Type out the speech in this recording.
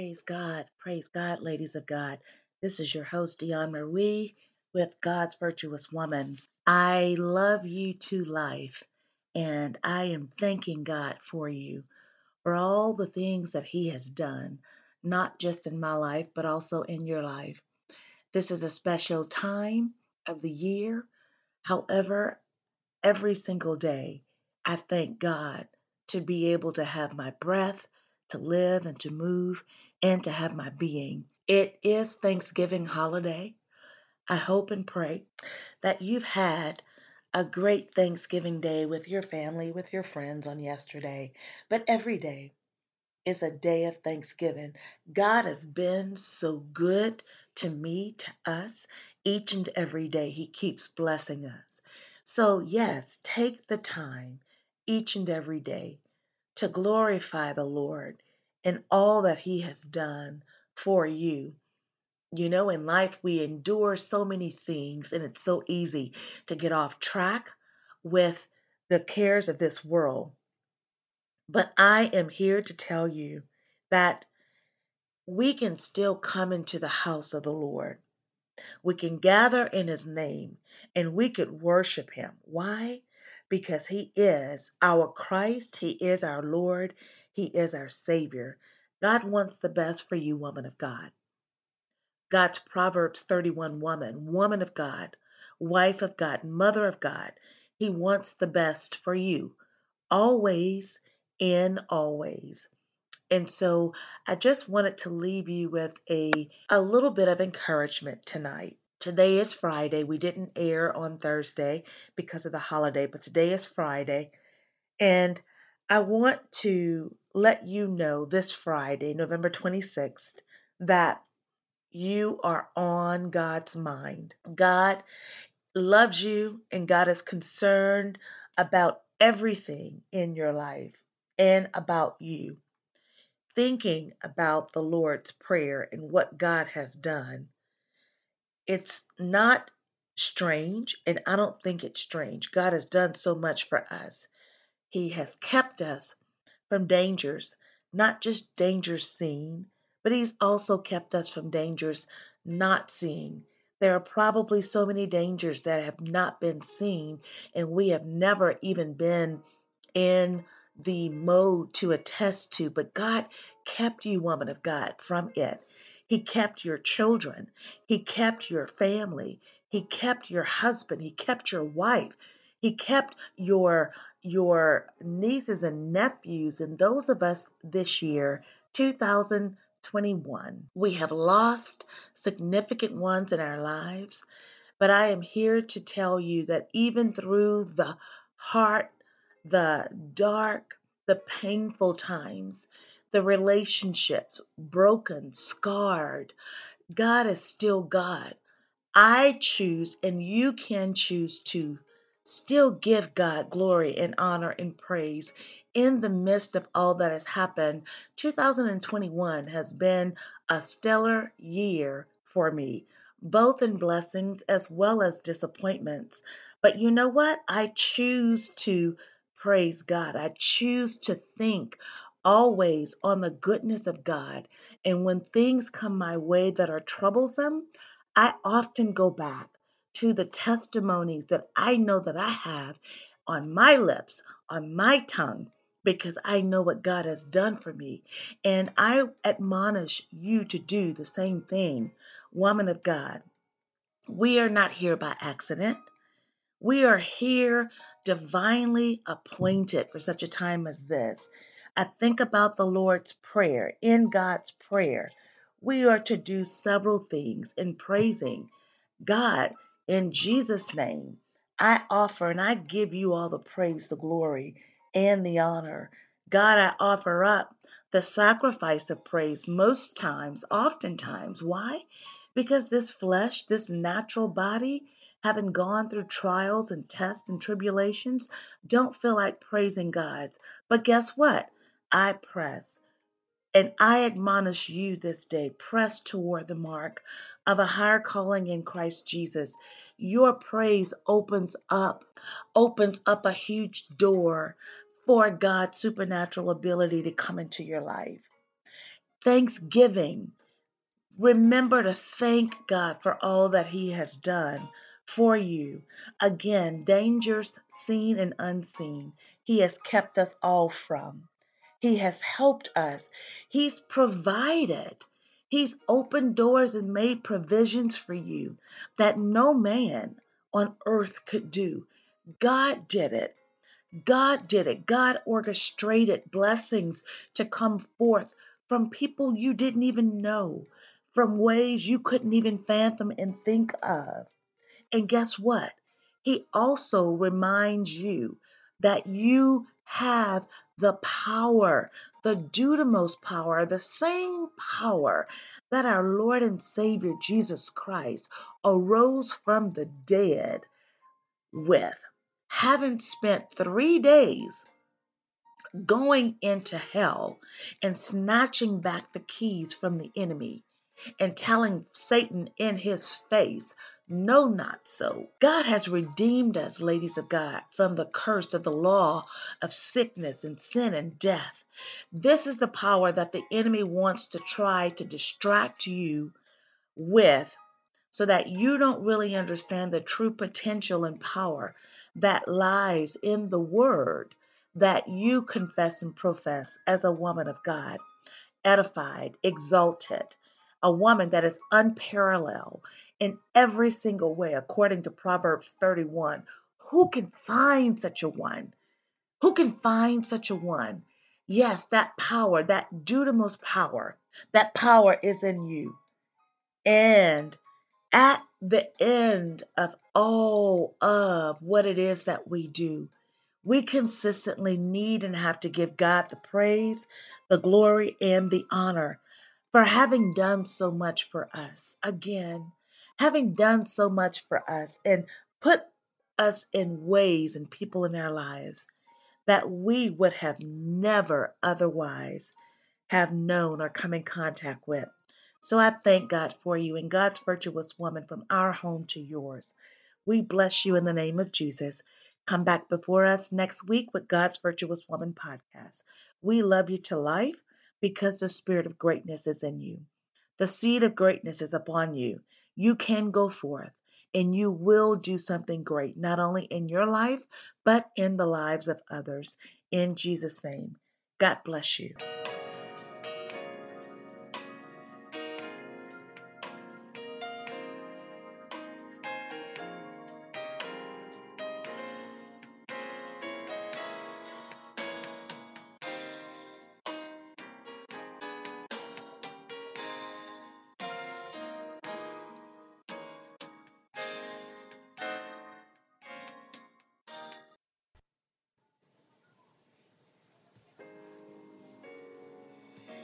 Praise God. Praise God, ladies of God. This is your host, Dion Marie, with God's Virtuous Woman. I love you to life, and I am thanking God for you for all the things that He has done, not just in my life, but also in your life. This is a special time of the year. However, every single day, I thank God to be able to have my breath, to live and to move, and to have my being. It is Thanksgiving holiday. I hope and pray that you've had a great Thanksgiving day with your family, with your friends on yesterday, but every day is a day of thanksgiving. God has been so good to me, to us, each and every day. He keeps blessing us. So, yes, take the time each and every day to glorify the Lord in all that He has done for you. You know, in life, we endure so many things, and it's so easy to get off track with the cares of this world. But I am here to tell you that we can still come into the house of the Lord. We can gather in His name and we could worship Him. Why? Because He is our Christ, He is our Lord, He is our Savior. God wants the best for you, woman of God. God's Proverbs 31 woman, woman of God, wife of God, mother of God. He wants the best for you, always, in always. And so I just wanted to leave you with a, a little bit of encouragement tonight. Today is Friday. We didn't air on Thursday because of the holiday, but today is Friday. And I want to let you know this Friday, November 26th, that you are on God's mind. God loves you and God is concerned about everything in your life and about you thinking about the Lord's Prayer and what God has done, it's not strange, and I don't think it's strange. God has done so much for us. He has kept us from dangers, not just dangers seen, but He's also kept us from dangers not seen. There are probably so many dangers that have not been seen, and we have never even been in the mode to attest to, but God kept you, woman of God, from it. He kept your children. He kept your family. He kept your husband. He kept your wife. He kept your your nieces and nephews and those of us this year 2021 we have lost significant ones in our lives but i am here to tell you that even through the heart the dark, the painful times, the relationships broken, scarred. God is still God. I choose, and you can choose to still give God glory and honor and praise in the midst of all that has happened. 2021 has been a stellar year for me, both in blessings as well as disappointments. But you know what? I choose to praise God. I choose to think always on the goodness of God. And when things come my way that are troublesome, I often go back to the testimonies that I know that I have on my lips, on my tongue, because I know what God has done for me. And I admonish you to do the same thing, woman of God. We are not here by accident. We are here divinely appointed for such a time as this. I think about the Lord's Prayer. In God's prayer, we are to do several things in praising God in Jesus' name. I offer and I give you all the praise, the glory, and the honor. God, I offer up the sacrifice of praise most times, oftentimes. Why? Because this flesh, this natural body, having gone through trials and tests and tribulations, don't feel like praising God. But guess what? I press. And I admonish you this day, press toward the mark of a higher calling in Christ Jesus. Your praise opens up, opens up a huge door for God's supernatural ability to come into your life. Thanksgiving. Remember to thank God for all that He has done for you. Again, dangers seen and unseen, He has kept us all from. He has helped us. He's provided. He's opened doors and made provisions for you that no man on earth could do. God did it. God did it. God orchestrated blessings to come forth from people you didn't even know, from ways you couldn't even fathom and think of. And guess what? He also reminds you that you have the power, the dunamis power, the same power that our Lord and Savior Jesus Christ arose from the dead with. Having spent three days going into hell and snatching back the keys from the enemy and telling Satan in his face, No, not so. God has redeemed us, ladies of God, from the curse of the law of sickness and sin and death. This is the power that the enemy wants to try to distract you with so that you don't really understand the true potential and power that lies in the word that you confess and profess as a woman of God, edified, exalted, a woman that is unparalleled in every single way, according to Proverbs 31. Who can find such a one? Who can find such a one? Yes, that power, that dunamis power, that power is in you. And at the end of all of what it is that we do, we consistently need and have to give God the praise, the glory, and the honor for having done so much for us. Again, having done so much for us and put us in ways and people in our lives that we would have never otherwise have known or come in contact with. So I thank God for you and God's virtuous woman from our home to yours. We bless you in the name of Jesus. Come back before us next week with God's Virtuous Woman podcast. We love you to life because the spirit of greatness is in you. The seed of greatness is upon you. You can go forth and you will do something great, not only in your life, but in the lives of others. In Jesus' name, God bless you.